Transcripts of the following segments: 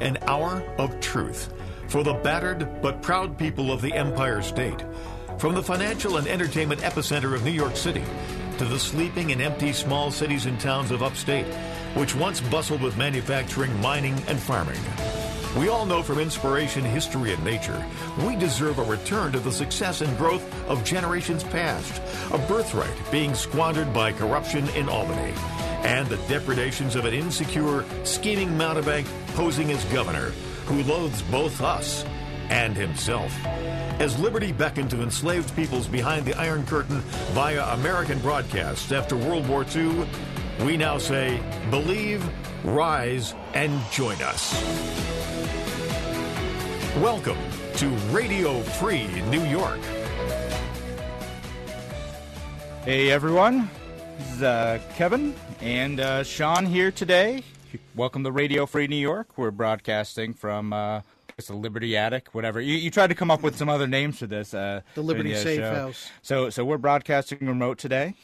an hour of truth for the battered but proud people of the Empire State. From the financial and entertainment epicenter of New York City to the sleeping and empty small cities and towns of upstate, which once bustled with manufacturing, mining, and farming. We all know from inspiration, history, and nature, we deserve a return to the success and growth of generations past, a birthright being squandered by corruption in Albany, and the depredations of an insecure, scheming mountebank posing as governor who loathes both us and himself. As liberty beckoned to enslaved peoples behind the Iron Curtain via American broadcasts after World War II, we now say, believe, rise, and join us. Welcome to Radio Free New York. Hey everyone, this is uh, Kevin and uh, Sean here today. Welcome to Radio Free New York. We're broadcasting from uh, it's the Liberty Attic, whatever. You, you tried to come up with some other names for this. Uh, The Liberty Safe show. House. So, so we're broadcasting remote today,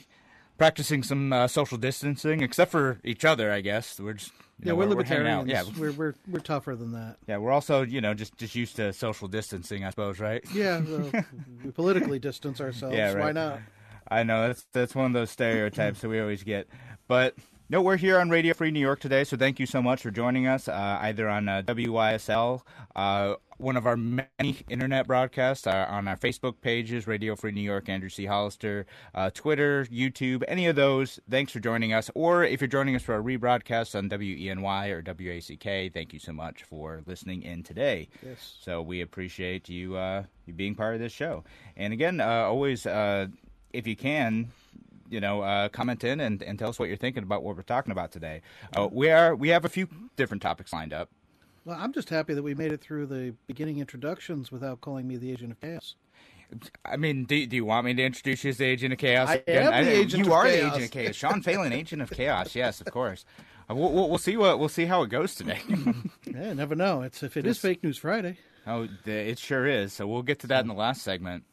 practicing some uh, social distancing, except for each other, I guess. We're just you Yeah, know, we're, out. libertarians. Yeah, we're, we're we're tougher than that. yeah. We're also you know just just used to social distancing, I suppose, right? Yeah, well, we politically distance ourselves. Yeah, Why not? I know that's that's one of those stereotypes that we always get. But no, we're here on Radio Free New York today, so thank you so much for joining us, uh, either on uh, WYSL, uh, one of our many internet broadcasts, uh, on our Facebook pages, Radio Free New York, Andrew C. Hollister, uh, Twitter, YouTube, any of those. Thanks for joining us. Or if you're joining us for a rebroadcast on WENY or WACK, thank you so much for listening in today. Yes. So we appreciate you uh, you being part of this show. And again, uh, always uh, if you can, you know, uh, comment in and, and tell us what you're thinking about what we're talking about today. Uh, we are we have a few different topics lined up. Well, I'm just happy that we made it through the beginning introductions without calling me the agent of chaos. I mean, do, do you want me to introduce you as the Agent of Chaos? I Again, am the Agent you of are the Agent of Chaos. Sean Phelan, Agent of Chaos. Yes, of course. Uh, we'll, we'll, we'll see what we'll see how it goes today. Yeah, never know. It's if it is fake news Friday. Oh, it sure is. So we'll get to that in the last segment.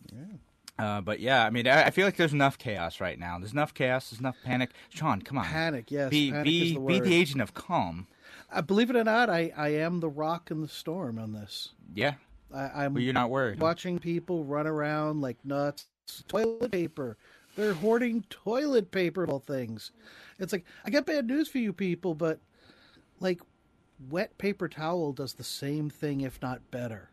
Uh, but yeah, I mean, I, I feel like there's enough chaos right now. There's enough chaos. There's enough panic. Sean, come on. Panic, yes, Be panic be the be the agent of calm. Uh, believe it or not, I, I am the rock in the storm on this. Yeah. I, I'm Well, you're not worried. watching people run around like nuts. Toilet paper. They're hoarding toilet paper all things. It's like I got bad news for you people, but like wet paper towel does the same thing, if not better.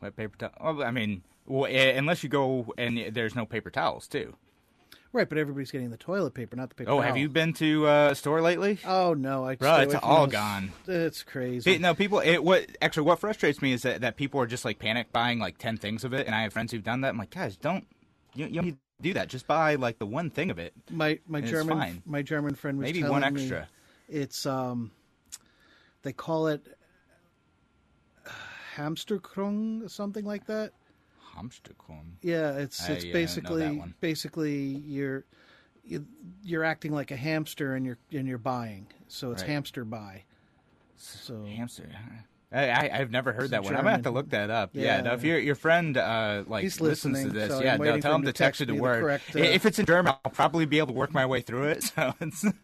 Wet paper towel. Oh, I mean, well, unless you go and there's no paper towels too. Right, but everybody's getting the toilet paper, not the paper Oh, towel. have you been to uh, a store lately? Oh no, I Bro, it's all those. gone. It's crazy. No, people. It, what actually what frustrates me is that, that people are just like panic buying like ten things of it, and I have friends who've done that. I'm like, guys, don't you, you don't need to do that. Just buy like the one thing of it. my my German fine. my German friend was Maybe one extra. it's um they call it hamsterkrung or something like that. Hamsterkorn. Yeah, it's I, it's uh, basically basically you're you- you're acting like a hamster and you're and you're buying. So it's Right. hamster buy. So Hamster. I, I I've never heard that one. I'm gonna have to look that up. Yeah, Yeah. no, if your your friend uh like He's listens to this, so yeah, no, tell him to text you the word. correct, uh, If it's in German, I'll probably be able to work my way through it. So it's.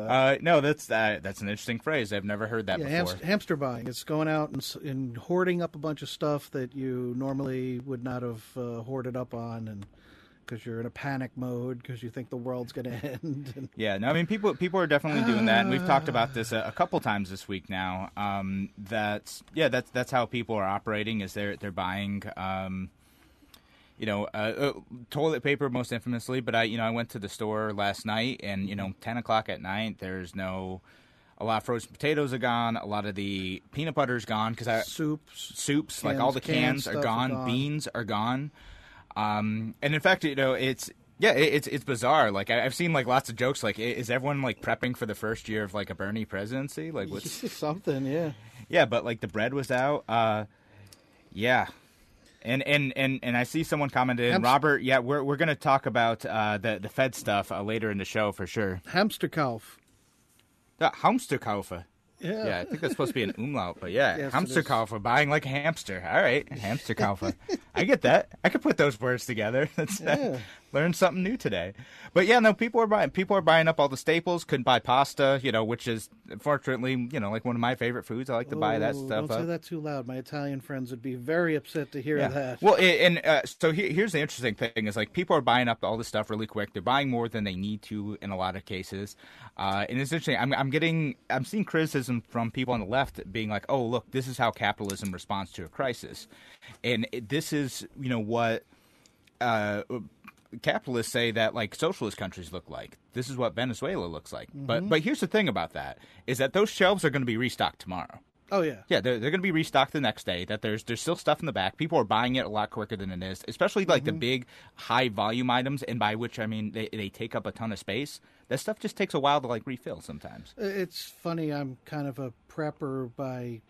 Uh, no, that's uh, that's an interesting phrase. I've never heard that yeah, before. hamster, hamster buying. It's going out and, and hoarding up a bunch of stuff that you normally would not have uh, hoarded up on, and because you're in a panic mode because you think the world's going to end. And, Yeah, no, I mean people people are definitely doing that, and we've talked about this a, a couple times this week now. Um, that's yeah, that's that's how people are operating. Is they're they're buying, um, you know, uh, uh, toilet paper most infamously. But I you know I went to the store last night, and you know, ten o'clock at night, there's no. A lot of frozen potatoes are gone. A lot of the peanut butter's gone because I soups. soups, like all the cans stuff are are gone, gone. beans are gone. Um, and in fact, you know, it's yeah, it, it's it's bizarre. Like I, I've seen like lots of jokes. Like, is everyone like prepping for the first year of like a Bernie presidency? Like, what's Something, yeah. yeah, but like the bread was out. Uh, yeah. And, and, and, and I see someone commented, Hamst- Robert. Yeah, we're we're gonna talk about uh, the the Fed stuff uh, later in the show for sure. Hamsterkauf. The Hamsterkaufe. Yeah. Yeah, I think that's supposed to be an umlaut, but yeah, Yes, it hamster kaufer, buying like a hamster. All right, hamster kaufer. I get that. I could put those words together. That's Yeah. Learned something new today. But yeah, no, people are buying people are buying up all the staples. Couldn't buy pasta, you know, which is fortunately, you know, like one of my favorite foods. I like to buy that stuff. Don't say up. that too loud. My Italian friends would be very upset to hear Yeah. that. Well, and uh, so here, here's the interesting thing: is like people are buying up all this stuff really quick. They're buying more than they need to in a lot of cases, uh, and it's interesting. I'm, I'm getting, I'm seeing criticism from people on the left being like, "Oh, look, this is how capitalism responds to a crisis," and this is, you know, what. Uh, capitalists say that like socialist countries look like. This is what Venezuela looks like. But mm-hmm. but here's the thing about that is that those shelves are going to be restocked tomorrow. oh yeah. Yeah, they're, they're going to be restocked the next day. That there's there's still stuff in the back. People are buying it a lot quicker than it is, especially like the mm-hmm. big high volume items, and by which I mean they they take up a ton of space. That stuff just takes a while to like refill sometimes. It's funny. I'm kind of a prepper by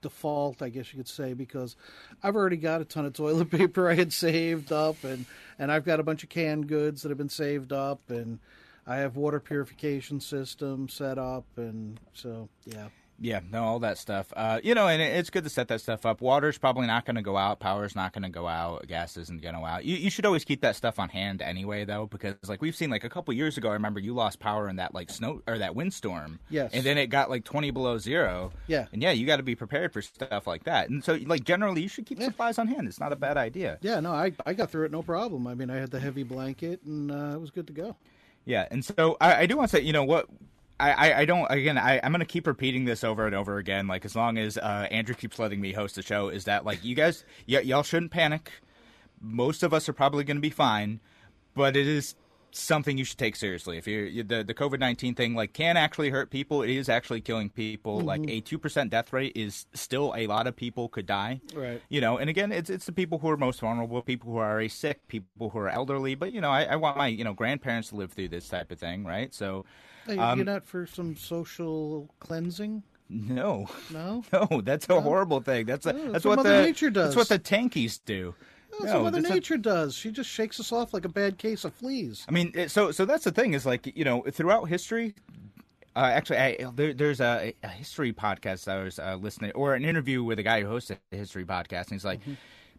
default, I guess you could say, because I've already got a ton of toilet paper I had saved up, and and I've got a bunch of canned goods that have been saved up, and I have water purification system set up, and so yeah. Yeah, no, all that stuff. Uh, you know, and it- it's good to set that stuff up. Water's probably not going to go out. Power's not going to go out. Gas isn't going to go out. You, you should always keep that stuff on hand anyway, though, because like we've seen, like a couple years ago, I remember you lost power in that like snow or that windstorm. Yes. And then it got like twenty below zero. Yeah. And yeah, you got to be prepared for stuff like that. And so, like generally, you should keep supplies on hand. It's not a bad idea. Yeah, no, I, I got through it no problem. I mean, I had the heavy blanket, and uh, it was good to go. Yeah, and so I, I do want to say, you know what. I, I, don't again I, I'm gonna keep repeating this over and over again like as long as uh, Andrew keeps letting me host the show is that like you guys y- y'all shouldn't panic. Most of us are probably gonna be fine but it is something you should take seriously. If you're you- the the COVID-19 thing like can actually hurt people it is actually killing people. Like a 2% death rate is still a lot of people could die. Right. you know and again it's it's the people who are most vulnerable people who are already sick people who are elderly. But you know I, I want my you know grandparents to live through this type of thing right? So Hey, Um, you're not for some social cleansing? no. No? no that's a horrible thing. That's a, No, that's that's what what Mother the Nature does. that's what the tankies do That's no, what Mother Nature does. She just shakes us off like a bad case of fleas. I mean, so so that's the thing is like you know throughout history. Uh, actually, I, there, there's a, a history podcast I was uh, listening, or an interview with a guy who hosts a history podcast, and he's like,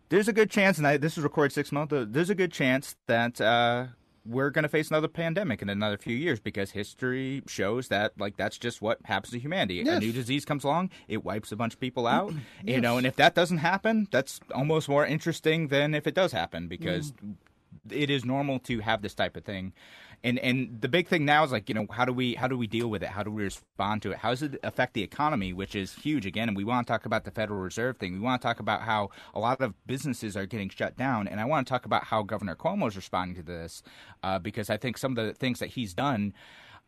"There's a good chance, and I, this was recorded six months. ago, There's a good chance that uh, we're going to face another pandemic in another few years because history shows that like that's just what happens to humanity. A new disease comes along, it wipes a bunch of people out, you know. And if that doesn't happen, that's almost more interesting than if it does happen because mm. it is normal to have this type of thing and and the big thing now is like you know how do we how do we deal with it? How do we respond to it? How does it affect the economy which is huge? Again and we want to talk about the federal reserve thing. We want to talk about how a lot of businesses are getting shut down. And i want to talk about how governor cuomo is responding to this uh, because i think some of the things that he's done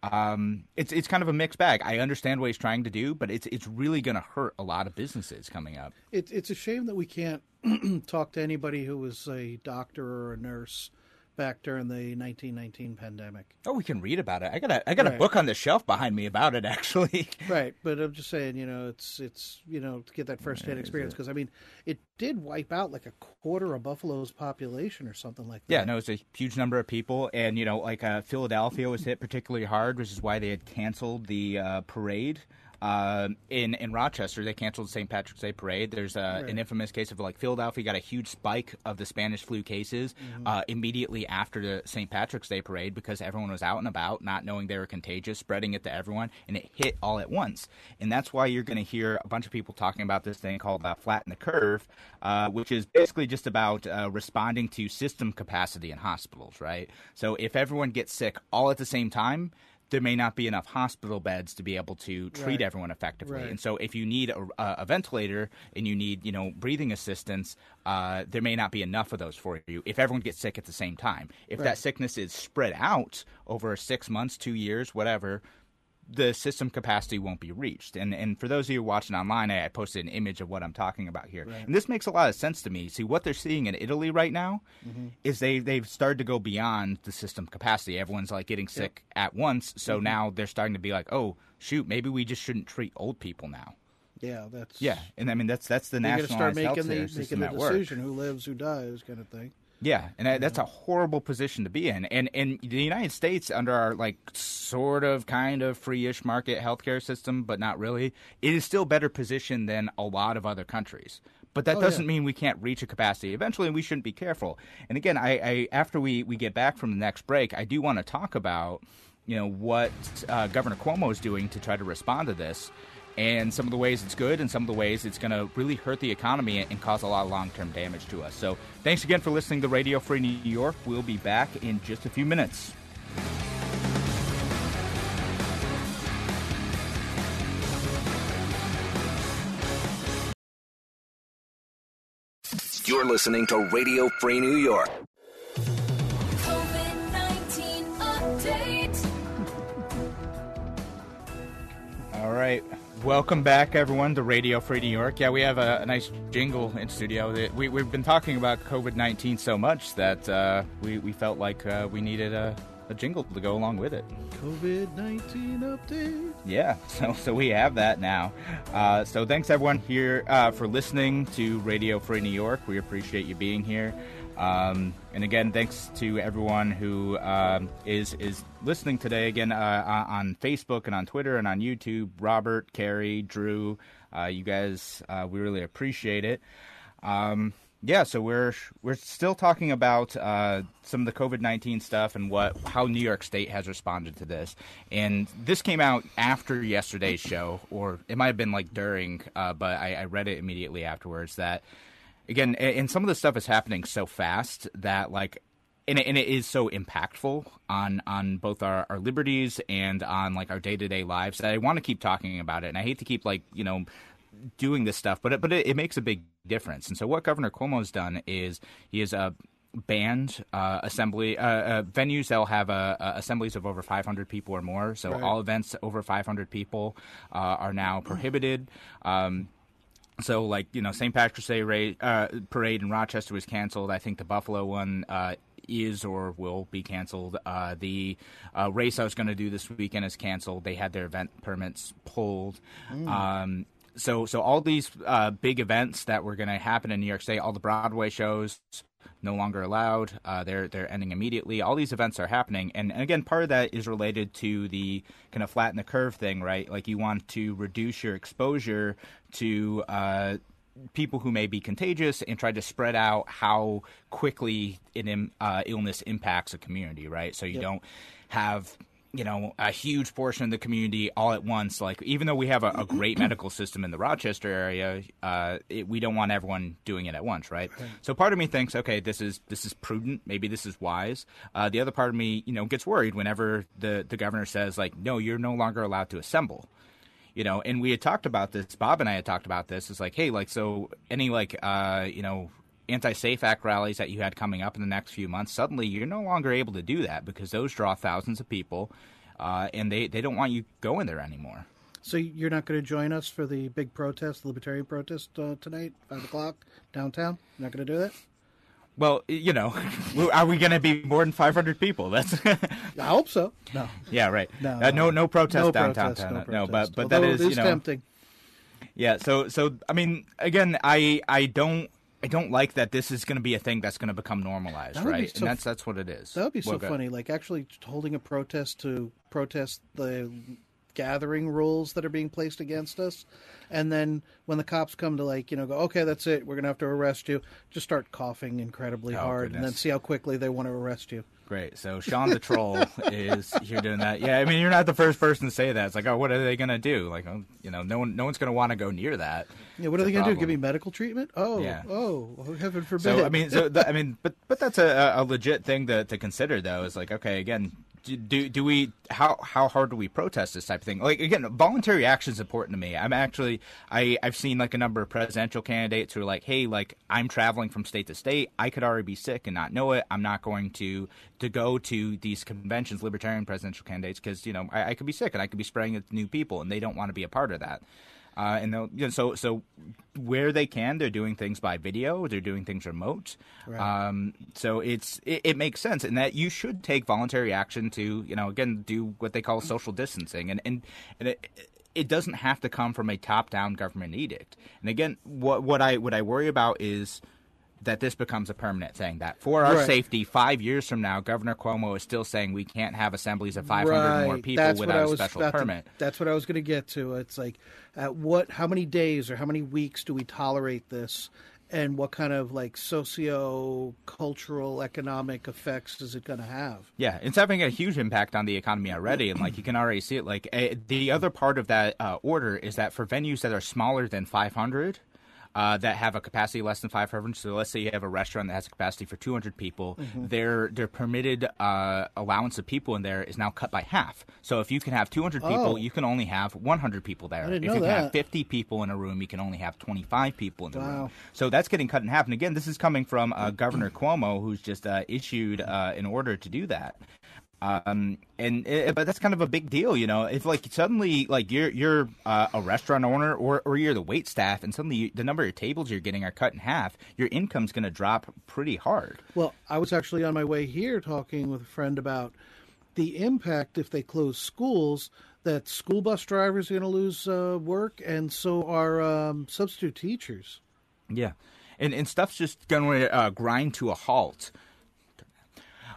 um, it's it's kind of a mixed bag. I understand what he's trying to do, but it's it's really going to hurt a lot of businesses coming up. It, it's a shame that we can't talk to anybody who was a doctor or a nurse back during the 1919 pandemic. Oh, we can read about it. I got a I got a book on the shelf behind me about it actually. Right, but I'm just saying, you know, it's it's you know to get that first-hand experience because I mean, it did wipe out like a quarter of Buffalo's population or something like that. Yeah, no, it's a huge number of people, and you know, like uh, Philadelphia was hit particularly hard, which is why they had canceled the uh, parade. Uh, in in Rochester, they canceled the St. Patrick's Day parade. There's uh, an infamous case of like Philadelphia got a huge spike of the Spanish flu cases uh, immediately after the St. Patrick's Day parade because everyone was out and about, not knowing they were contagious, spreading it to everyone, and it hit all at once. And that's why you're going to hear a bunch of people talking about this thing called uh, flatten the curve, uh, which is basically just about uh, responding to system capacity in hospitals, right? So if everyone gets sick all at the same time, there may not be enough hospital beds to be able to treat Right. everyone effectively. Right. And so if you need a, a ventilator and you need, you know, breathing assistance, uh, there may not be enough of those for you if everyone gets sick at the same time. If Right. that sickness is spread out over six months, two years, whatever, the system capacity won't be reached. And and for those of you watching online, I, I posted an image of what I'm talking about here. And this makes a lot of sense to me. See, what they're seeing in Italy right now mm-hmm. is they they've started to go beyond the system capacity. Everyone's like getting sick at once, so mm-hmm. now they're starting to be like, oh shoot, maybe we just shouldn't treat old people now. yeah, that's Yeah, and I mean that's that's the You're going to national start making the making the at work. decision who lives, who dies, kind of thing. Yeah, and that, that's a horrible position to be in. And and the United States, under our like sort of kind of free-ish market healthcare system, but not really, it is still better positioned than a lot of other countries. but that Oh, doesn't yeah. mean we can't reach a capacity eventually, and we shouldn't be careful. And again, I, I after we we get back from the next break, I do want to talk about you know what uh, Governor Cuomo is doing to try to respond to this. And some of the ways it's good, and some of the ways it's going to really hurt the economy and cause a lot of long term damage to us. So, thanks again for listening to Radio Free New York. We'll be back in just a few minutes. You're listening to Radio Free New York. COVID 19 update. All right. Welcome back, everyone, to Radio Free New York. Yeah, we have a, a nice jingle in studio. We, we've been talking about COVID 19 so much that uh, we, we felt like uh, we needed a, a jingle to go along with it. COVID nineteen update. Yeah, so so we have that now. Uh, so thanks everyone here uh, for listening to Radio Free New York. We appreciate you being here. Um, and again, thanks to everyone who um, is is listening today. Again, uh, on on Facebook and on Twitter and on YouTube. Robert, Carrie, Drew, uh, you guys, uh, we really appreciate it. Um, yeah, so we're we're still talking about uh, some of the COVID nineteen stuff and what how New York State has responded to this. And this came out after yesterday's show, or it might have been like during, uh, but I, I read it immediately afterwards. That again, and some of the stuff is happening so fast that like. And it, and it is so impactful on, on both our, our liberties and on like our day to day lives that I want to keep talking about it. And I hate to keep like you know doing this stuff, but it, but it, it makes a big difference. And so what Governor Cuomo's done is he has uh, banned uh, assembly uh, uh, venues that'll have uh, uh, assemblies of over 500 people or more. So Right. all events over 500 people uh, are now prohibited. Um, so, like you know, St. Patrick's Day ra- uh, parade in Rochester was canceled. I think the Buffalo one uh, is or will be canceled. Uh, the uh, race I was going to do this weekend is canceled. They had their event permits pulled. Um, so, so all these uh, big events that were going to happen in New York State, all the Broadway shows, no longer allowed. Uh, they're they're ending immediately. All these events are happening, and, and again, part of that is related to the kind of flatten the curve thing, right? Like you want to reduce your exposure to uh, people who may be contagious and try to spread out how quickly an uh, illness impacts a community, right? So you don't have you know a huge portion of the community all at once. Like even though we have a, a great medical system in the rochester area uh, it, we don't want everyone doing it at once right? so part of me thinks okay this is this is prudent. Maybe this is wise. Uh, the other part of me you know gets worried whenever the the governor says like no you're no longer allowed to assemble. You know and we had talked about this bob and i had talked about this. It's like hey like so any like uh you know anti-safe act rallies that you had coming up in the next few months suddenly you're no longer able to do that because those draw thousands of people uh, and they, they don't want you going there anymore So you're not going to join us for the big protest, the libertarian protest uh, tonight, five o'clock downtown. You're not going to do that. well you know are we going to be more than 500 people that's I hope so. No, yeah right no, uh, no no protest no downtown protest, no, no, but protest. but that Although is it you know tempting. Yeah, so so I mean, again, I I don't I don't like that this is going to be a thing that's going to become normalized, That right? so and that's that's what it is. That would be so funny. Like actually holding a protest to protest the gathering rules that are being placed against us, and then when the cops come to like you know go okay that's it we're gonna have to arrest you, just start coughing incredibly Oh, hard, and then see how quickly they want to arrest you. Great. So Sean the troll is here doing that. Yeah, I mean, you're not the first person to say that. It's like, oh, what are they going to do? Like, oh, you know, no one no one's going to want to go near that. Yeah, what are they gonna do? Give me medical treatment? Oh, Yeah. oh, heaven forbid. So I mean, so th- I mean, but but that's a, a legit thing to, to consider, though. Is like, okay, again, do, do we how how hard do we protest this type of thing? Like again, voluntary action is important to me. I'm actually I I've seen like a number of presidential candidates who are like, hey, like I'm traveling from state to state. I could already be sick and not know it. I'm not going to to go to these conventions, libertarian presidential candidates, because you know I, I could be sick and I could be spreading it to new people, and they don't want to be a part of that. Uh, and they'll, you know, so so where they can, they're doing things by video. They're doing things remote. Um, so it's it, it makes sense, and that you should take voluntary action to you know again do what they call social distancing, and and and it, it doesn't have to come from a top down government edict. And again, what what I what I worry about is that this becomes a permanent thing. That for our Right. safety, five years from now, Governor Cuomo is still saying we can't have assemblies of 500 or more people That's without a special about to- permit. that's what I was going to get to. It's like, at what, how many days or how many weeks do we tolerate this, and what kind of like socio cultural economic effects is it going to have? Yeah, it's having a huge impact on the economy already, and like you can already see it. Like uh, the other part of that uh, order is that for venues that are smaller than 500, uh, that have a capacity less than 500. So let's say you have a restaurant that has a capacity for 200 people, Mm-hmm. their their permitted uh, allowance of people in there is now cut by half. So if you can have 200 people, Oh. you can only have 100 people there. if you can have 50 people in a room, you can only have 25 people in the Wow. room. So that's getting cut in half. And again, this is coming from uh, Governor Cuomo, who's just uh, issued uh, an order to do that. Um, and it, but that's kind of a big deal, you know. If like suddenly like you're you're uh, a restaurant owner or or you're the wait staff, and suddenly you, the number of tables you're getting are cut in half, your income's going to drop pretty hard. Well, I was actually on my way here talking with a friend about the impact if they close schools. That school bus drivers are going to lose uh, work, and so are um, substitute teachers. Yeah, and and stuff's just going to uh, grind to a halt.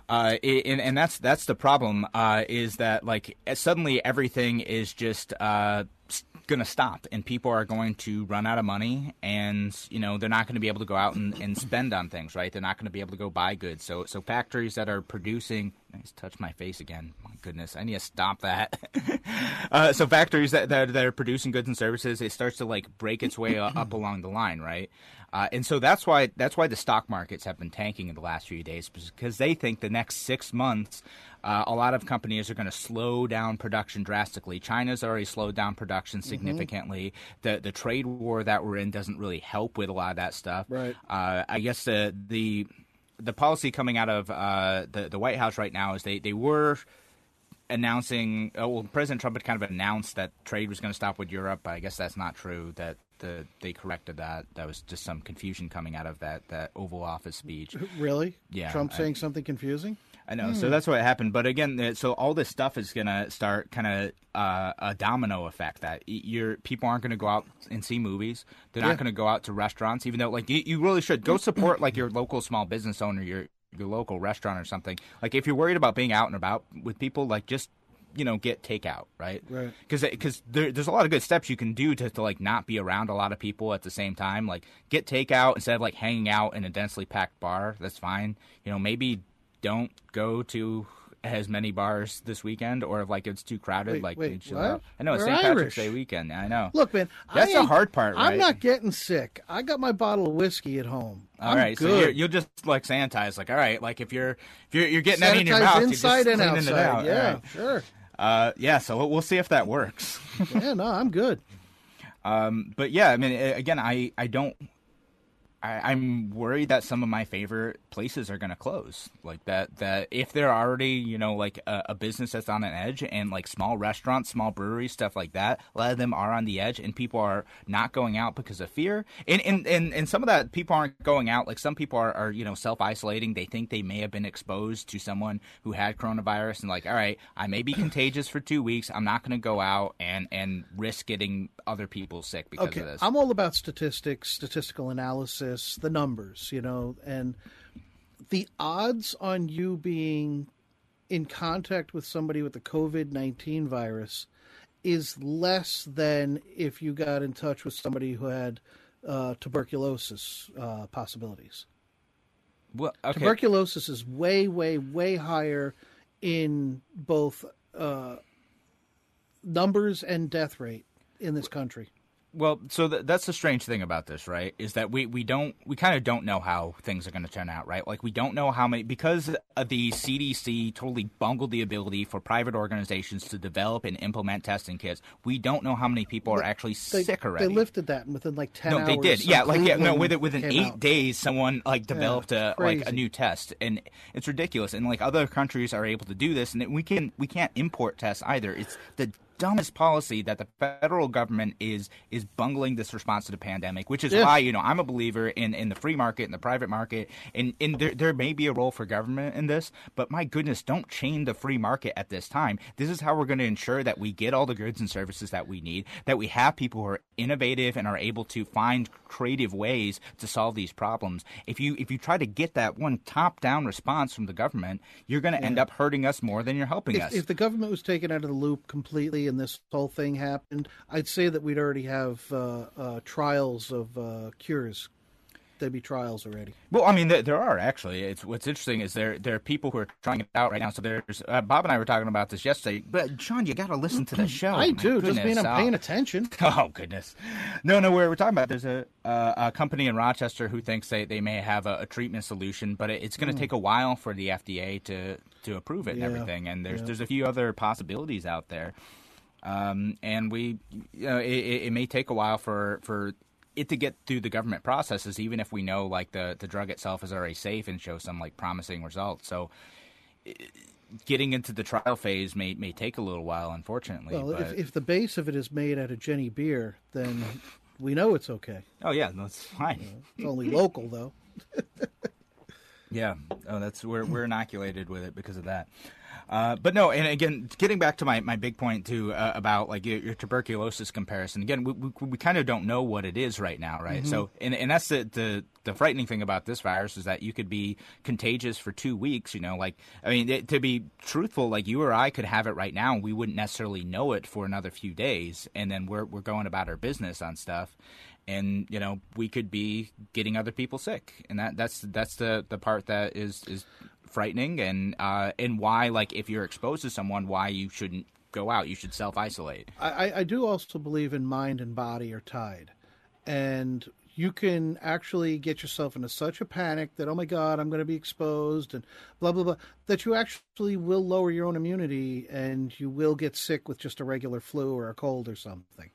Uh, and and that's that's the problem. Uh, is that like suddenly everything is just uh going to stop, and people are going to run out of money, and you know they're not going to be able to go out and, and spend on things, right? They're not going to be able to go buy goods. So so factories that are producing. Nice, touch my face again. My goodness, I need to stop that. uh, so factories that, that that are producing goods and services, it starts to like break its way up along the line, right? Uh, and so that's why that's why the stock markets have been tanking in the last few days because they think the next six months, uh, a lot of companies are going to slow down production drastically. China's already slowed down production significantly. The the trade war that we're in doesn't really help with a lot of that stuff. Right. Uh, I guess the the the policy coming out of uh, the the White House right now is they they were announcing. Oh, well, President Trump had kind of announced that trade was going to stop with Europe. But I guess that's not true. That the they corrected that. That was just some confusion coming out of that that Oval Office speech. Really? Yeah, Trump I- saying something confusing? I know. So that's what happened. But again, so all this stuff is gonna start kind of uh, a domino effect. That your people aren't gonna go out and see movies. They're Yeah. not gonna go out to restaurants, even though like you, you really should go support like your local small business owner, your your local restaurant or something. Like if you're worried about being out and about with people, like just you know get takeout, right? Right. Because because there, there's a lot of good steps you can do to, to like not be around a lot of people at the same time. Like get takeout instead of like hanging out in a densely packed bar. That's fine. You know maybe don't go to as many bars this weekend, or if like it's too crowded, Wait, like wait, chill what? out. I know it's St. Patrick's. Day weekend. I know. Look, man, That's the hard part, I'm not getting sick. I got my bottle of whiskey at home. All I'm right, so you'll just like sanitize, like all right, like if you're if you're, you're getting any in your mouth, inside you're just and outside. it out. Yeah, right. sure. Uh, yeah. So we'll- we'll see if that works. Yeah, no, I'm good. Um, but yeah, I mean, again, I I don't. I, I'm worried that some of my favorite places are going to close. Like that, that if they're already, you know, like a, a business that's on an edge, and like small restaurants, small breweries, stuff like that, a lot of them are on the edge, and people are not going out because of fear. And and and, and some of that people aren't going out. Like some people are, are you know, self isolating. They think they may have been exposed to someone who had coronavirus, and like, all right, I may be contagious for two weeks. I'm not going to go out and and risk getting other people sick because Okay, of this. I'm all about statistics, statistical analysis, the numbers, you know, and the odds on you being in contact with somebody with the COVID 19 virus is less than if you got in touch with somebody who had uh, tuberculosis uh, possibilities. Well, okay. Tuberculosis is way, way, way higher in both uh, numbers and death rate in this country. Well, so th- that's the strange thing about this, right? Is that we, we don't we kind of don't know how things are going to turn out, right? Like we don't know how many because the CDC totally bungled the ability for private organizations to develop and implement testing kits. We don't know how many people are actually They, sick already. They lifted that within like ten no, they did. Yeah, like yeah, no, Cleveland with it within eight out. days, someone like developed a like a new test, and it's ridiculous. And like other countries are able to do this, and we can we can't import tests either. It's the dumbest policy that the federal government is is bungling this response to the pandemic, which is Yeah. why you know I'm a believer in, in the free market and the private market, and, and there there may be a role for government in this, but my goodness, don't chain the free market at this time. This is how we're going to ensure that we get all the goods and services that we need, that we have people who are innovative and are able to find creative ways to solve these problems. If you if you try to get that one top down response from the government, you're going to end up hurting us more than you're helping us. If, if the government was taken out of the loop completely and this whole thing happened, I'd say that we'd already have uh, uh, trials of uh, cures. There'd be trials already. Well, I mean, there, there are actually. It's what's interesting is there there are people who are trying it out right now. So there's uh, Bob and I were talking about this yesterday. But Sean, you got to listen to the show. I My do. Just mean I'm uh, paying attention. Oh goodness, no, no. We're, we're talking about there's a uh, a company in Rochester who thinks they, they may have a, a treatment solution, but it, it's going to take a while for the FDA to to approve it and Hmm. Everything. And there's yeah. there's a few other possibilities out there, um, and we you know it, it may take a while for for it to get through the government processes, even if we know like the the drug itself is already safe and shows some like promising results. So. Getting into the trial phase may may take a little while, unfortunately. Well, but... if, if the base of it is made out of Genny beer, then we know it's okay. oh yeah, that's fine. It's only local, though. Yeah. Oh, that's we're we're inoculated with it because of that. Uh, but no, and again, getting back to my, my big point too uh, about like your, your tuberculosis comparison. Again, we, we, we kind of don't know what it is right now, right? So, and, and that's the, the the frightening thing about this virus is that you could be contagious for two weeks. You know, like I mean, it, to be truthful, like you or I could have it right now, and we wouldn't necessarily know it for another few days, and then we're we're going about our business on stuff and you know we could be getting other people sick and that that's that's the the part that is is frightening and uh and why like if you're exposed to someone why you shouldn't go out you should self isolate I, I- do also believe in mind and body are tied. And you can actually get yourself into such a panic that, oh my God, I'm going to be exposed and blah, blah, blah, that you actually will lower your own immunity and you will get sick with just a regular flu or a cold or something.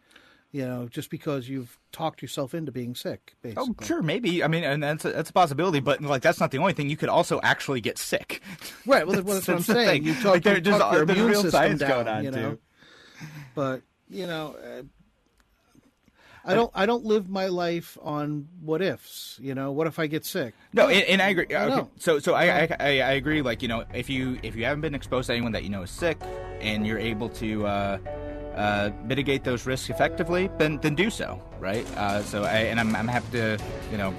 You know, just because you've talked yourself into being sick, basically. oh sure maybe i mean and that's a, that's a possibility but like that's not the only thing you could also actually get sick Right. Well, that's, what I'm That's saying. thing. You talk, Like, there- you there's talk your there's immune real system down, going on, you know. too. But you know, uh, I don't. I don't live my life on what ifs. You know, what if I get sick? No, and, and I agree. I Okay, so so I, I I I agree. Like you know, if you if you haven't been exposed to anyone that you know is sick, and you're able to uh, uh, mitigate those risks effectively, then then do so, right? Uh, so I and I'm I'm happy to you know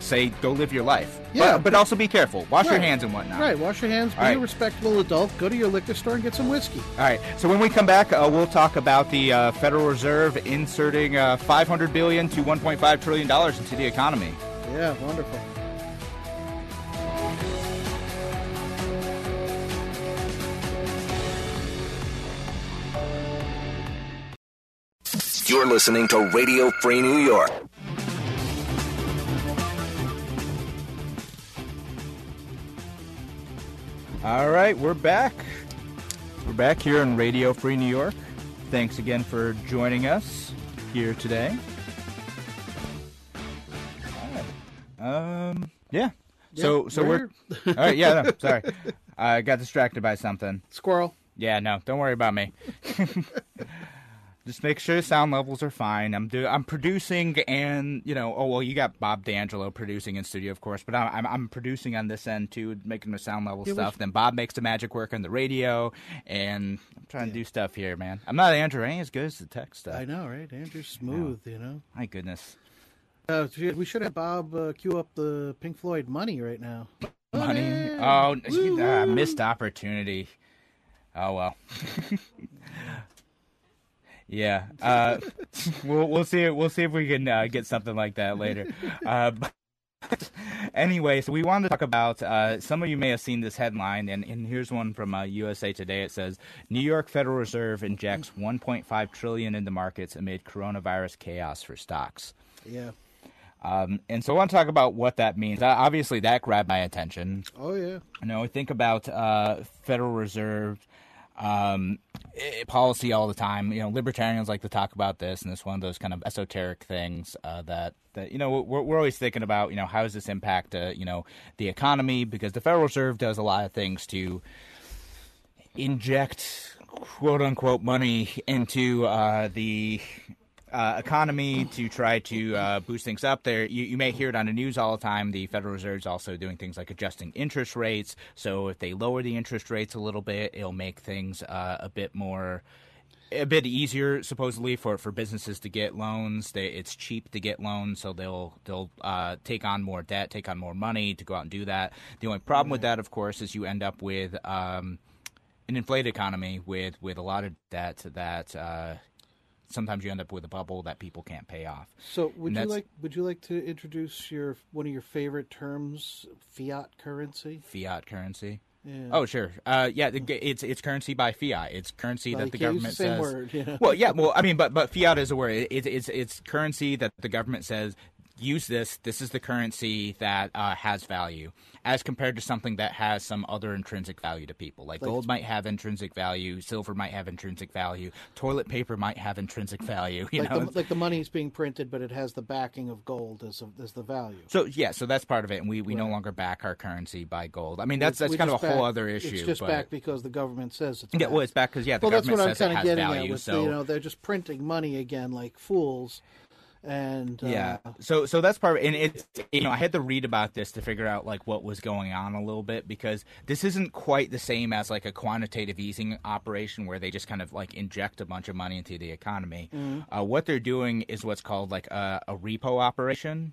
say go live your life. Yeah. but, but also be careful. Wash your hands and whatnot. Right. Wash your hands. Be right. a respectable adult. Go to your liquor store and get some whiskey. All right. So when we come back, uh, we'll talk about the uh, Federal Reserve inserting uh, 500 billion to 1.5 trillion dollars into the economy. Yeah. Wonderful. You're listening to Radio Free New York. All right, we're back. We're back here on Radio Free New York. Thanks again for joining us here today. All right. Um, yeah. So, Yeah, so we're, all right. Yeah, no, sorry, I got distracted by something. Squirrel. Yeah, no, don't worry about me. Just make sure the sound levels are fine. I'm do I'm producing and you know oh well you got Bob D'Angelo producing in studio of course, but I'm I'm, I'm producing on this end too, making the sound level Yeah, stuff. Then Bob makes the magic work on the radio, and I'm trying to do stuff here, man. I'm not Andrew. I ain't as good as the tech stuff. I know, right? Andrew's smooth. You know. My goodness, Uh, we should have Bob uh, cue up the Pink Floyd "Money" right now. money. Oh, ah, missed opportunity. Oh well. yeah. Uh, we'll we'll see. We'll see if we can uh, get something like that later. Uh, but anyway, so we wanted to talk about. Uh, some of you may have seen this headline, and, and here's one from uh, USA Today. It says New York Federal Reserve injects 1.5 trillion into markets amid coronavirus chaos for stocks. Yeah. Um, and so I want to talk about what that means. Uh, obviously, that grabbed my attention. Oh yeah. You know, think about uh, Federal Reserve um, eh, policy all the time. You know, libertarians like to talk about this, and it's one of those kind of esoteric things uh, that that you know we're, we're always thinking about. You know, how does this impact uh, you know the economy? Because the Federal Reserve does a lot of things to inject quote unquote money into uh, the uh, economy to try to uh, boost things up. There, you, you may hear it on the news all the time. The Federal Reserve is also doing things like adjusting interest rates. So if they lower the interest rates a little bit, it'll make things uh, a bit more. A bit easier, supposedly, for, for businesses to get loans. They, it's cheap to get loans, so they'll they'll uh, take on more debt, take on more money to go out and do that. The only problem with that, of course, is you end up with um, an inflated economy with with a lot of debt that uh, sometimes you end up with a bubble that people can't pay off. So would you like would you like to introduce your one of your favorite terms, fiat currency? Fiat currency. Yeah. Oh sure, uh, yeah. It's it's currency by fiat. It's currency Well, that the you can't use government the same says. word, know? Well, yeah. Well, I mean, but but fiat is a word. It, it, it's it's currency that the government says use this. This is the currency that uh, has value, as compared to something that has some other intrinsic value to people. Like, Like- gold might have intrinsic value, silver might have intrinsic value, toilet paper might have intrinsic value. You like know, the, like the money's being printed, but it has the backing of gold as a, as the value. So yeah, so that's part of it, and we, we no longer back our currency by gold. I mean, that's that's We kind of a just whole other issue. It's just but, back because the government says it's. yeah, back. well, it's back because yeah, the well, that's what government I'm says kind it has value. at. With so you know, they're just printing money again like fools, and uh, yeah, so so that's part, of, and it's you know I had to read about this to figure out like what was going on a little bit because this isn't quite the same as like a quantitative easing operation where they just kind of like inject a bunch of money into the economy. Uh, what they're doing is what's called like a, a repo operation.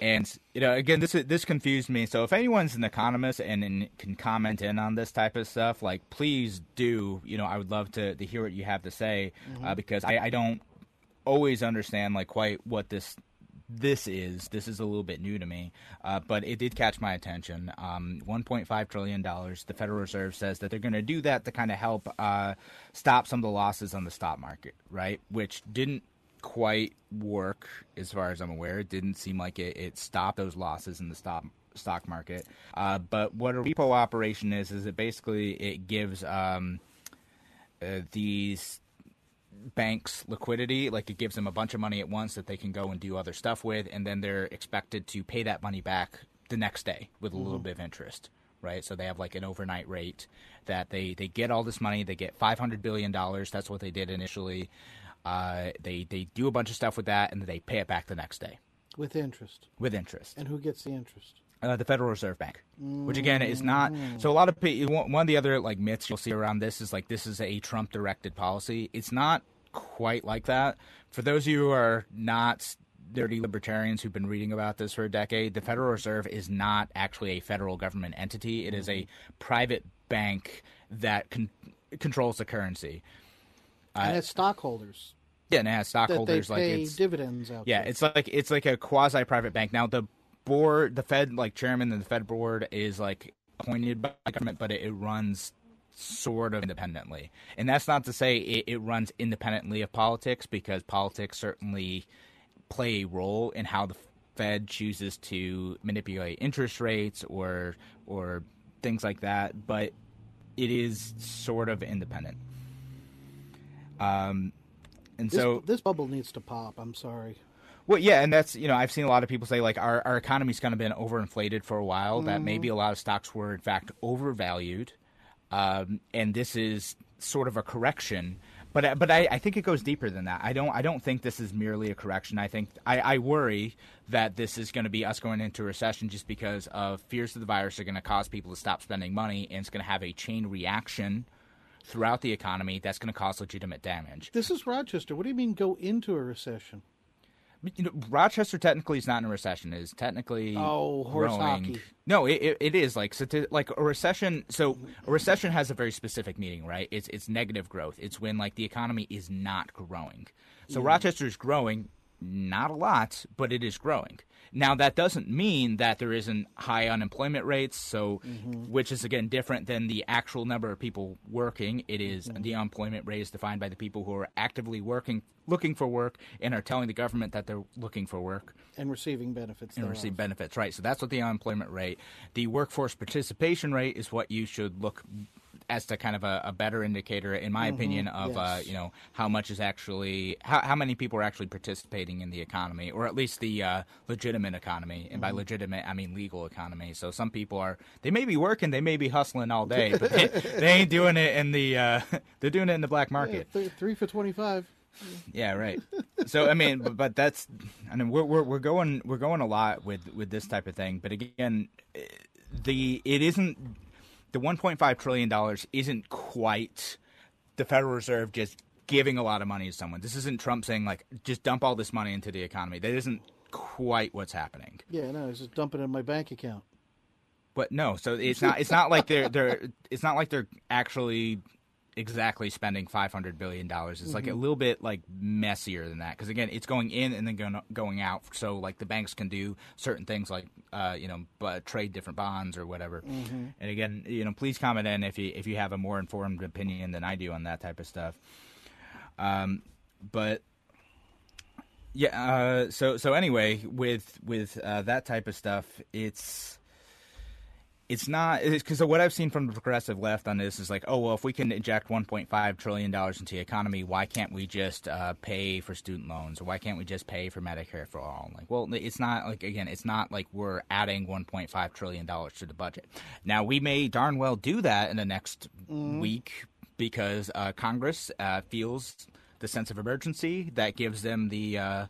And you know, again, this this confused me. So if anyone's an economist and, and can comment in on this type of stuff, like please do. You know, I would love to, to hear what you have to say uh, because I, I don't always understand like quite what this this is. This is a little bit new to me, uh, but it did catch my attention. Um, 1.5 trillion dollars. The Federal Reserve says that they're going to do that to kind of help uh, stop some of the losses on the stock market, right? Which didn't quite work as far as I'm aware. It didn't seem like it, it stopped those losses in the stock stock market. Uh, but what a repo operation is is it basically it gives um, uh, these banks liquidity like it gives them a bunch of money at once that they can go and do other stuff with and then they're expected to pay that money back the next day with a little bit of interest right so they have like an overnight rate that they they get all this money they get 500 billion dollars that's what they did initially uh, they they do a bunch of stuff with that and they pay it back the next day with interest. with interest And who gets the interest? Uh, the Federal Reserve Bank, which again is not. So a lot of people, one of the other like myths you'll see around this is like this is a Trump-directed policy. It's not quite like that. For those of you who are not dirty libertarians who've been reading about this for a decade, the Federal Reserve is not actually a federal government entity. It is a private bank that con- controls the currency. and it's stockholders Yeah, and it has that they stockholders like it's dividends out. yeah, to. it's like it's like a quasi private bank. Now the board, the Fed, like chairman and the Fed board is like appointed by the government, but it, it runs sort of independently. And that's not to say it, it runs independently of politics because politics certainly play a role in how the Fed chooses to manipulate interest rates or or things like that. But it is sort of independent. Um, and This, so this bubble needs to pop. I'm sorry. Well, yeah, and that's you know I've seen a lot of people say like our our economy's kind of been overinflated for a while. That maybe a lot of stocks were in fact overvalued, um, and this is sort of a correction. But I- but I, I think it goes deeper than that. I don't I don't think this is merely a correction. I think I, I worry that this is going to be us going into a recession just because of fears of the virus are going to cause people to stop spending money, and it's going to have a chain reaction throughout the economy that's going to cause legitimate damage. This is Rochester. What do you mean go into a recession? You know, Rochester technically is not in a recession. It is technically Oh, horse growing. hockey. No, it, it, it is like so like a recession. So a recession has a very specific meaning, right? It's it's negative growth. It's when like the economy is not growing. So Rochester is growing, not a lot, but it is growing. Now that doesn't mean that there isn't high unemployment rates. So, mm-hmm. which is again different than the actual number of people working. It is- mm-hmm. the unemployment rate is defined by the people who are actively working, looking for work, and are telling the government that they're looking for work And receiving benefits. and receive benefits, right? So that's what the unemployment rate. The workforce participation rate is what you should look as to kind of a, a better indicator, in my opinion, of uh, you know how much is actually how how many people are actually participating in the economy, or at least the uh, legitimate economy. And by legitimate, I mean legal economy. So some people are they may be working, they may be hustling all day, but they, they ain't doing it in the uh, they're doing it in the black market. Yeah, th- three for twenty-five. Yeah, right. So I mean, but, but that's I mean we're, we're we're going we're going a lot with with this type of thing. But again, eh, the it isn't the 1.5 trillion dollars isn't quite the Federal Reserve just giving a lot of money to someone. This isn't Trump saying like just dump all this money into the economy. That isn't quite what's happening. Yeah, no, it's just dumping it in my bank account. But no, so it's not it's not like they're they're it's not like they're actually exactly spending 500 billion dollars. It's like a little bit like messier than that because again, it's going in and then going going out. So like the banks can do certain things like uh, you know, but trade different bonds or whatever. And again, you know, please comment in if you if you have a more informed opinion than I do on that type of stuff. Um, but yeah, uh, so so anyway, with with uh, that type of stuff, it's it's not because what I've seen from the progressive left on this is like, oh well, if we can inject 1.5 trillion dollars into the economy, why can't we just uh, pay for student loans, or why can't we just pay for Medicare for all? Like, well, it's not like again, it's not like we're adding 1.5 trillion dollars to the budget. Now we may darn well do that in the next week because uh, Congress uh, feels the sense of emergency that gives them the.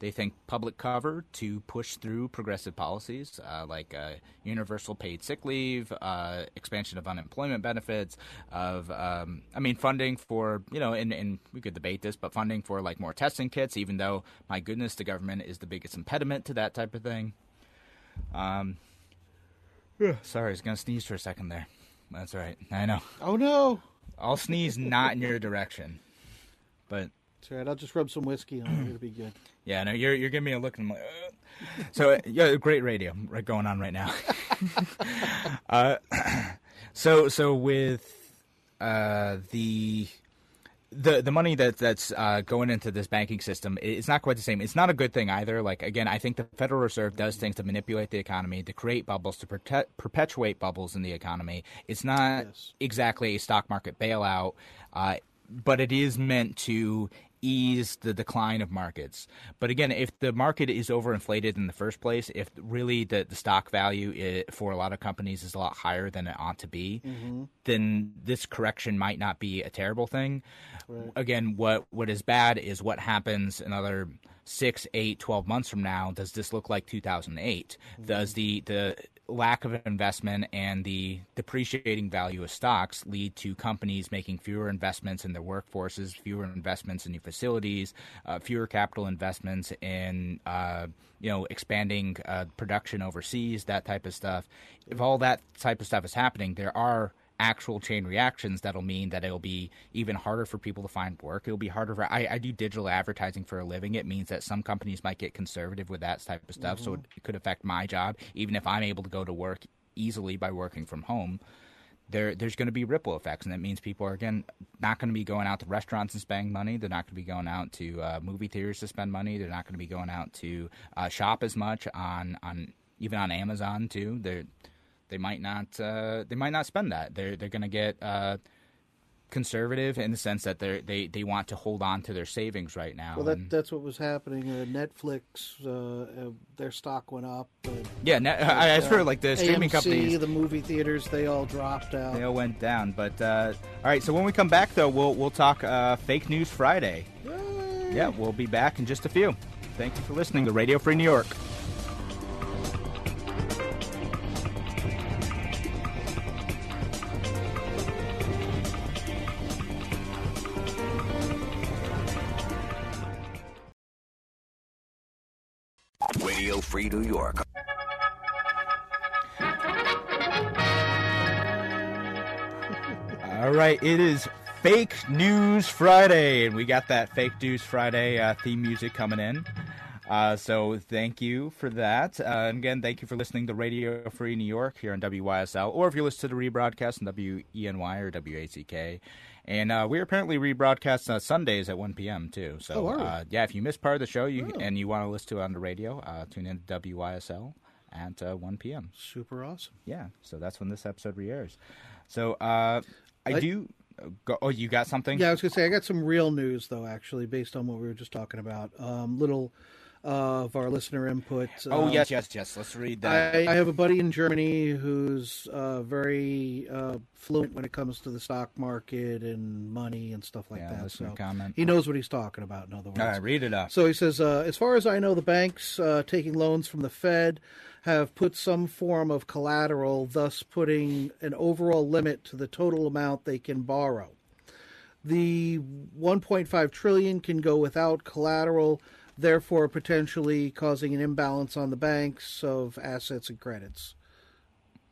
They think public cover to push through progressive policies uh, like uh, universal paid sick leave, uh, expansion of unemployment benefits, of um, I mean funding for you know, and, and we could debate this, but funding for like more testing kits. Even though my goodness, the government is the biggest impediment to that type of thing. Um, sorry, I was gonna sneeze for a second there. That's all right. I know. Oh no! I'll sneeze not in your direction, but That's right. I'll just rub some whiskey on it. It'll be good. Yeah, no, you're you're giving me a look, and I'm like, "Ugh." so uh, yeah, great radio right going on right now. uh, so so with uh, the the the money that that's uh, going into this banking system, it's not quite the same. It's not a good thing either. Like again, I think the Federal Reserve does things to manipulate the economy, to create bubbles, to perpetuate bubbles in the economy. It's not Yes. exactly a stock market bailout, uh, but it is meant to ease the decline of markets. But again, if the market is overinflated in the first place, if really the, the stock value i for a lot of companies is a lot higher than it ought to be, mm-hmm. then this correction might not be a terrible thing. Again, what what is bad is what happens another six, eight, 12 months from now. Does this look like 2008? Does the the lack of investment and the depreciating value of stocks lead to companies making fewer investments in their workforces, fewer investments in new facilities, uh, fewer capital investments in uh, you know expanding uh, production overseas, that type of stuff. If all that type of stuff is happening, there are actual chain reactions that'll mean that it'll be even harder for people to find work. It'll be harder for I, I do digital advertising for a living. It means that some companies might get conservative with that type of stuff, so it, it could affect my job, even if I'm able to go to work easily by working from home. There, there's going to be ripple effects, and that means people are again not going to be going out to restaurants and spending money. They're not going to be going out to uh, movie theaters to spend money. They're not going to be going out to uh, shop as much on on even on Amazon too. They're they might not uh, they might not spend that. They're they're going to get uh, conservative in the sense that they they they want to hold on to their savings right now. Well, that And- that's what was happening. Uh, Netflix, uh, uh, their stock went up. Yeah, ne- I, I heard like the streaming AMC, companies the movie theaters, they all dropped out. they all went down. But uh, all right, so when we come back though, we'll we'll talk uh, fake news Friday. Yay! Yeah, we'll be back in just a few. Thank you for listening to Radio Free New York. New York. All right, it is Fake News Friday, and we got that Fake News Friday uh, theme music coming in. Uh, so thank you for that. Uh, and again, thank you for listening to Radio Free New York here on WYSL, or if you listen to the rebroadcast on WENY or WACK. And uh, we're apparently rebroadcast on Sundays at 1 p.m. too. So Oh, are we? uh, yeah, if you missed part of the show you, Oh. and you want to listen to it on the radio, uh, tune in to WYSL at uh, 1 p.m. Super awesome. Yeah, so that's when this episode re-airs. So uh, I, I- do. Go, oh, you got something? Yeah, I was gonna say I got some real news though, actually, based on what we were just talking about. Um, little uh, of our listener input. Oh Um, yes, yes, yes. Let's read that. I, I have a buddy in Germany who's uh, very uh, fluent when it comes to the stock market and money and stuff like Yeah, that. So comment. he knows what he's talking about. In other words, All right, read it up. So he says, uh, as far as I know, the banks uh, taking loans from the Fed have put some form of collateral, thus putting an overall limit to the total amount they can borrow. The 1.5 trillion can go without collateral, therefore potentially causing an imbalance on the banks of assets and credits.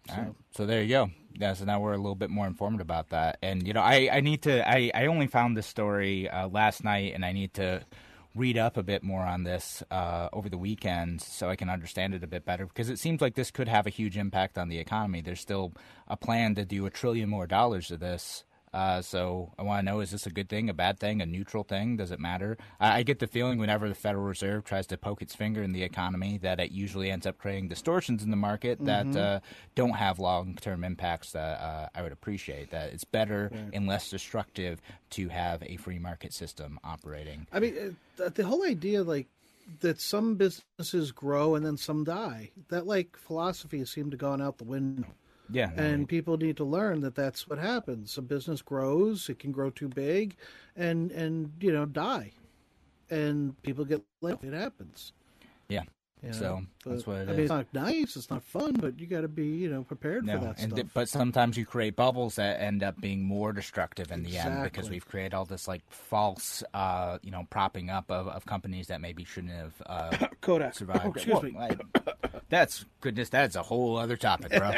Right. So there you go. Yeah, so now we're a little bit more informed about that. And you know, I, I need to I, I only found this story uh, last night and I need to read up a bit more on this uh, over the weekend so I can understand it a bit better because it seems like this could have a huge impact on the economy. There's still a plan to do a trillion more dollars of this. Uh, so I want to know: is this a good thing, a bad thing, a neutral thing? Does it matter? I, I get the feeling whenever the Federal Reserve tries to poke its finger in the economy, that it usually ends up creating distortions in the market that uh, don't have long-term impacts that uh, I would appreciate. That it's better and less destructive to have a free market system operating. I mean, uh, the whole idea, like, that some businesses grow and then some die, that, like, philosophy has seemed to gone out the window. Yeah, and people need to learn that that's what happens. A business grows; it can grow too big, and and you know die, and people get off. It happens. yeah. you know? So, that's what it I mean, it's not nice. It's not fun, but you got to be you know prepared No, for that and stuff. th- but sometimes you create bubbles that end up being more destructive in the end because we've created all this like false, uh, you know, propping up of, of companies that maybe shouldn't have uh, Kodak. survived. Oh, excuse Well, me. I- that's goodness. That's a whole other topic, bro. all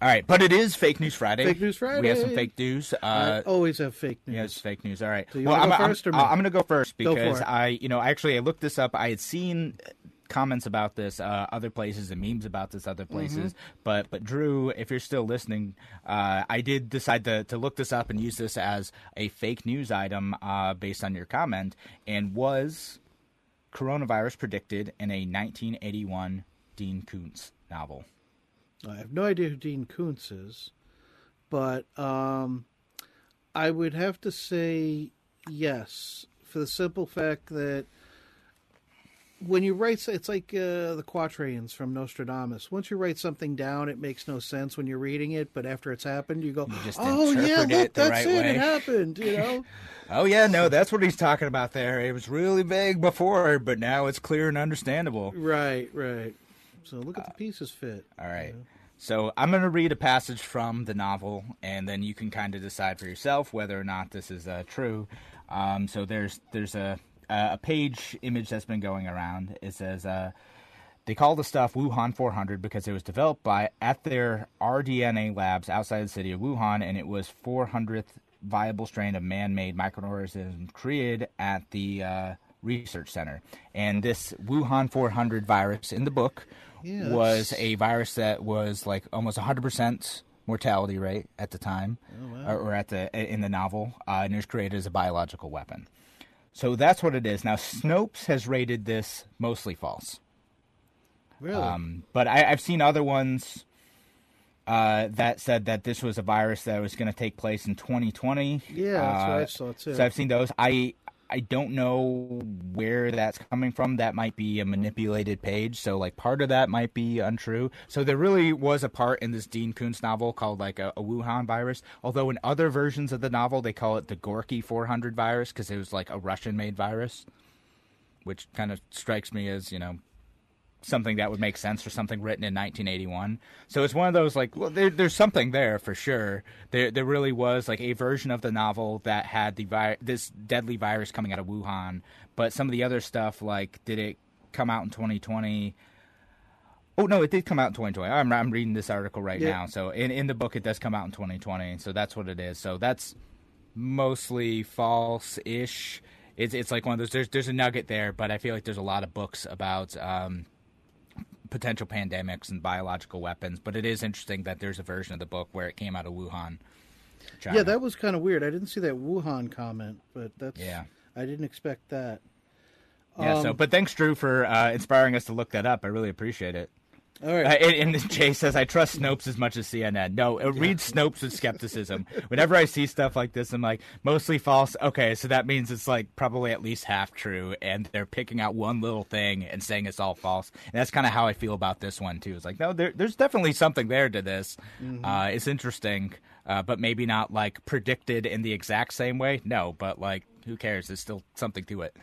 right, but it is Fake News Friday. Fake News Friday. We have some fake news. I Uh, always have fake news. Yes, fake news. All right. So you well, I'm, go I'm- first or me? I'm going to go first because it. I, you know, actually I looked this up. I had seen comments about this uh, other places and memes about this other places. Mm-hmm. But but Drew, if you're still listening, uh, I did decide to to look this up and use this as a fake news item uh, based on your comment, and was coronavirus predicted in a 1981 Dean Koontz novel. I have no idea who Dean Koontz is, but um, I would have to say yes for the simple fact that when you write, it's like uh, the quatrains from Nostradamus. Once you write something down, it makes no sense when you're reading it, but after it's happened, you go, just "Oh yeah, look, that's right it. way." It happened." You know. Oh yeah, no, that's what he's talking about there. It was really vague before, but now it's clear and understandable. right, right. So look at the pieces fit. All right. So I'm going to read a passage from the novel, and then you can kind of decide for yourself whether or not this is uh, true. Um, so there's there's a a page image that's been going around. It says uh, they call the stuff Wuhan 400 because it was developed by at their rDNA labs outside the city of Wuhan, and it was 400th viable strain of man-made microorganism created at the uh, research center. And this Wuhan 400 virus in the book Yeah, was a virus that was like almost 100% mortality rate at the time, or, or at the in the novel, uh, and it was created as a biological weapon. So that's what it is. Now Snopes has rated this mostly false, Really? um, but I, I've seen other ones uh, that said that this was a virus that was going to take place in 2020. Yeah, that's what I Uh, saw, too. So I've seen those. I I don't know where that's coming from. That might be a manipulated page. So like part of that might be untrue. So there really was a part in this Dean Koontz novel called like a, a Wuhan virus. Although in other versions of the novel they call it the Gorky 400 virus because it was like a Russian-made virus, which kind of strikes me as you know something that would make sense for something written in 1981. So it's one of those like, well, there, there's something there for sure. There, there really was like a version of the novel that had the vi- this deadly virus coming out of Wuhan, but some of the other stuff, like, did it come out in 2020? Oh no, it did come out in 2020. I'm, I'm reading this article right Yeah. now. So in in the book, it does come out in 2020. So that's what it is. So that's mostly false-ish. It's it's like one of those. There's there's a nugget there, but I feel like there's a lot of books about um, potential pandemics and biological weapons. But it is interesting that there's a version of the book where it came out of Wuhan. China. yeah, that was kind of weird. I didn't see that Wuhan comment, but that's Yeah. I didn't expect that. Yeah. so, um, but thanks, Drew, for uh, inspiring us to look that up. I really appreciate it. All right. Uh, and, and Jay says, I trust Snopes as much as CNN. No, uh, read Snopes with skepticism. Whenever I see stuff like this, I'm like, mostly false. Okay, so that means it's like probably at least half true, and they're picking out one little thing and saying it's all false. And that's kind of how I feel about this one, too. It's like, no, there, there's definitely something there to this. Uh, it's interesting, uh, but maybe not like predicted in the exact same way. No, but like, who cares? There's still something to it.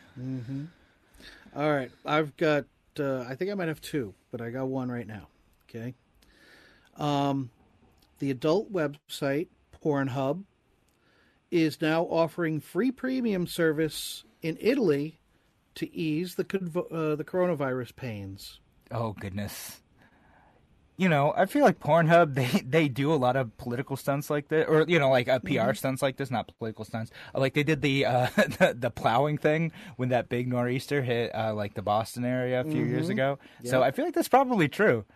All right, I've got. Uh, I think I might have two, but I got one right now. Okay. Um, the adult website Pornhub is now offering free premium service in Italy to ease the uh, the coronavirus pains. Oh goodness. You know, I feel like Pornhub they they do a lot of political stunts like this, or you know, like uh, PR stunts like this, not political stunts. Like they did the uh, the, the plowing thing when that big nor'easter hit uh, like the Boston area a few years ago. So I feel like that's probably true.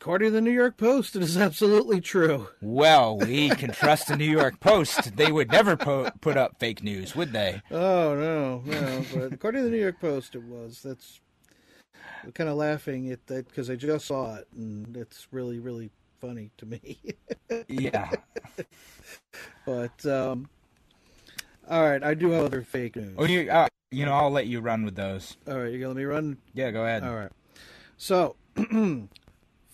According to the New York Post, it is absolutely true. Well, we can trust the New York Post. They would never po- put up fake news, would they? Oh no, no! But according to the New York Post, it was. That's I'm kind of laughing at that because I just saw it, and it's really, really funny to me. Yeah. but um, all right, I do have other fake news. Oh, you uh, you know, I'll let you run with those. All right, you gonna let me run? Yeah, go ahead. All right. So,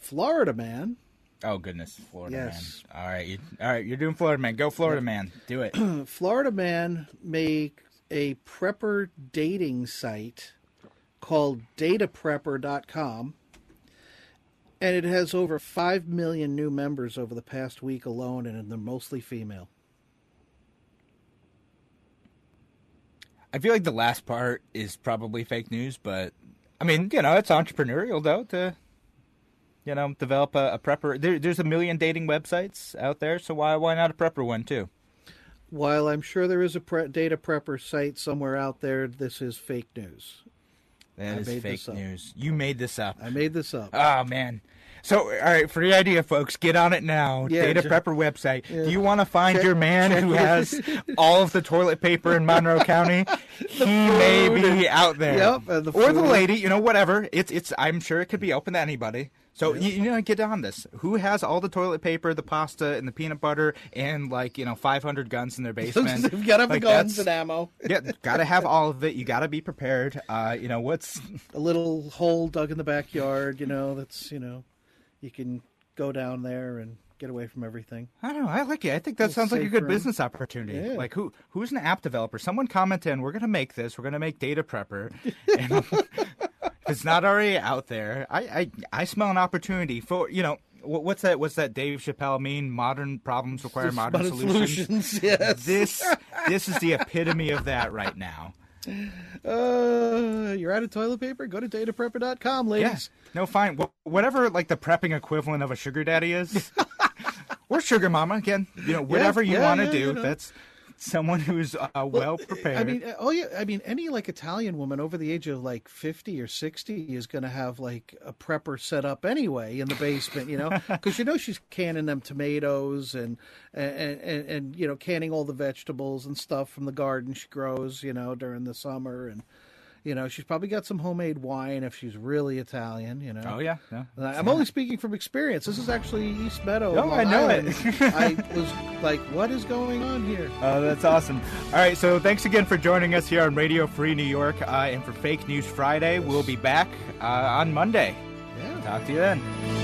Florida man, Oh goodness, Florida Yes. man. All right, you, all right, you're doing Florida man. Go Florida man. Do it. Florida man make a prepper dating site called dataprepper.com and it has over 5 million new members over the past week alone and they're mostly female. I feel like the last part is probably fake news, but I mean, you know, it's entrepreneurial though to you know develop a, a prepper. There, there's a million dating websites out there, so why why not a prepper one too? While I'm sure there is a pre- data prepper site somewhere out there, this is fake news. That I is fake news. You made this up. I made this up. Oh man. So, all right, free idea, folks, get on it now. Yeah, Data check- Prepper website. yeah. Do you want to find Check- your man who has all of the toilet paper in Monroe County? he may be out there. Yep, the or the lady, you know, whatever. It's it's. I'm sure it could be open to anybody. So you, you know, get on this. Who has all the toilet paper, the pasta, and the peanut butter, and like you know, 500 guns in their basement? You've got to have the Like, guns and ammo. Yeah, gotta have all of it. You gotta be prepared. Uh, you know what's A little hole dug in the backyard, you know, that's, you know, you can go down there and get away from everything. I don't know. I like it. I think that sounds like a good room. business opportunity. Yeah. Like who who's an app developer? Someone comment in. We're gonna make this. We're gonna make Data Prepper. And if it's not already out there. I, I I smell an opportunity for you know what's that? What's that? Dave Chappelle mean? Modern problems require modern, Modern solutions. solutions, yes. This this is the epitome of that right now. Uh, you're out of toilet paper? Go to dataprepper.com, ladies. Yes. No, fine. Wh- Whatever, like the prepping equivalent of a sugar daddy is, or sugar mama. Again, you know, whatever you yeah, want to yeah, do. you know. That's someone who's uh, well prepared. I mean, uh, oh yeah, I mean, any like Italian woman over the age of like fifty or sixty is going to have like a prepper set up anyway in the basement, you know, because you know she's canning them tomatoes and, and and and you know canning all the vegetables and stuff from the garden she grows, you know, during the summer, and you know she's probably got some homemade wine if she's really Italian, you know. oh yeah, yeah. I- I'm only speaking from experience. This is actually East Meadow. No, Long I know it. I was like, "What is going on here?" Oh, that's awesome. All right, so thanks again for joining us here on Radio Free New York. Uh, and for Fake News Friday, we'll be back uh, on Monday. Yeah. Talk to you then.